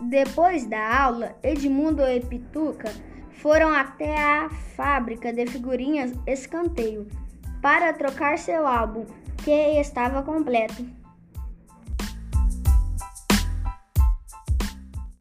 Depois da aula, Edmundo e Pituca foram até a fábrica de figurinhas Escanteio para trocar seu álbum, que estava completo.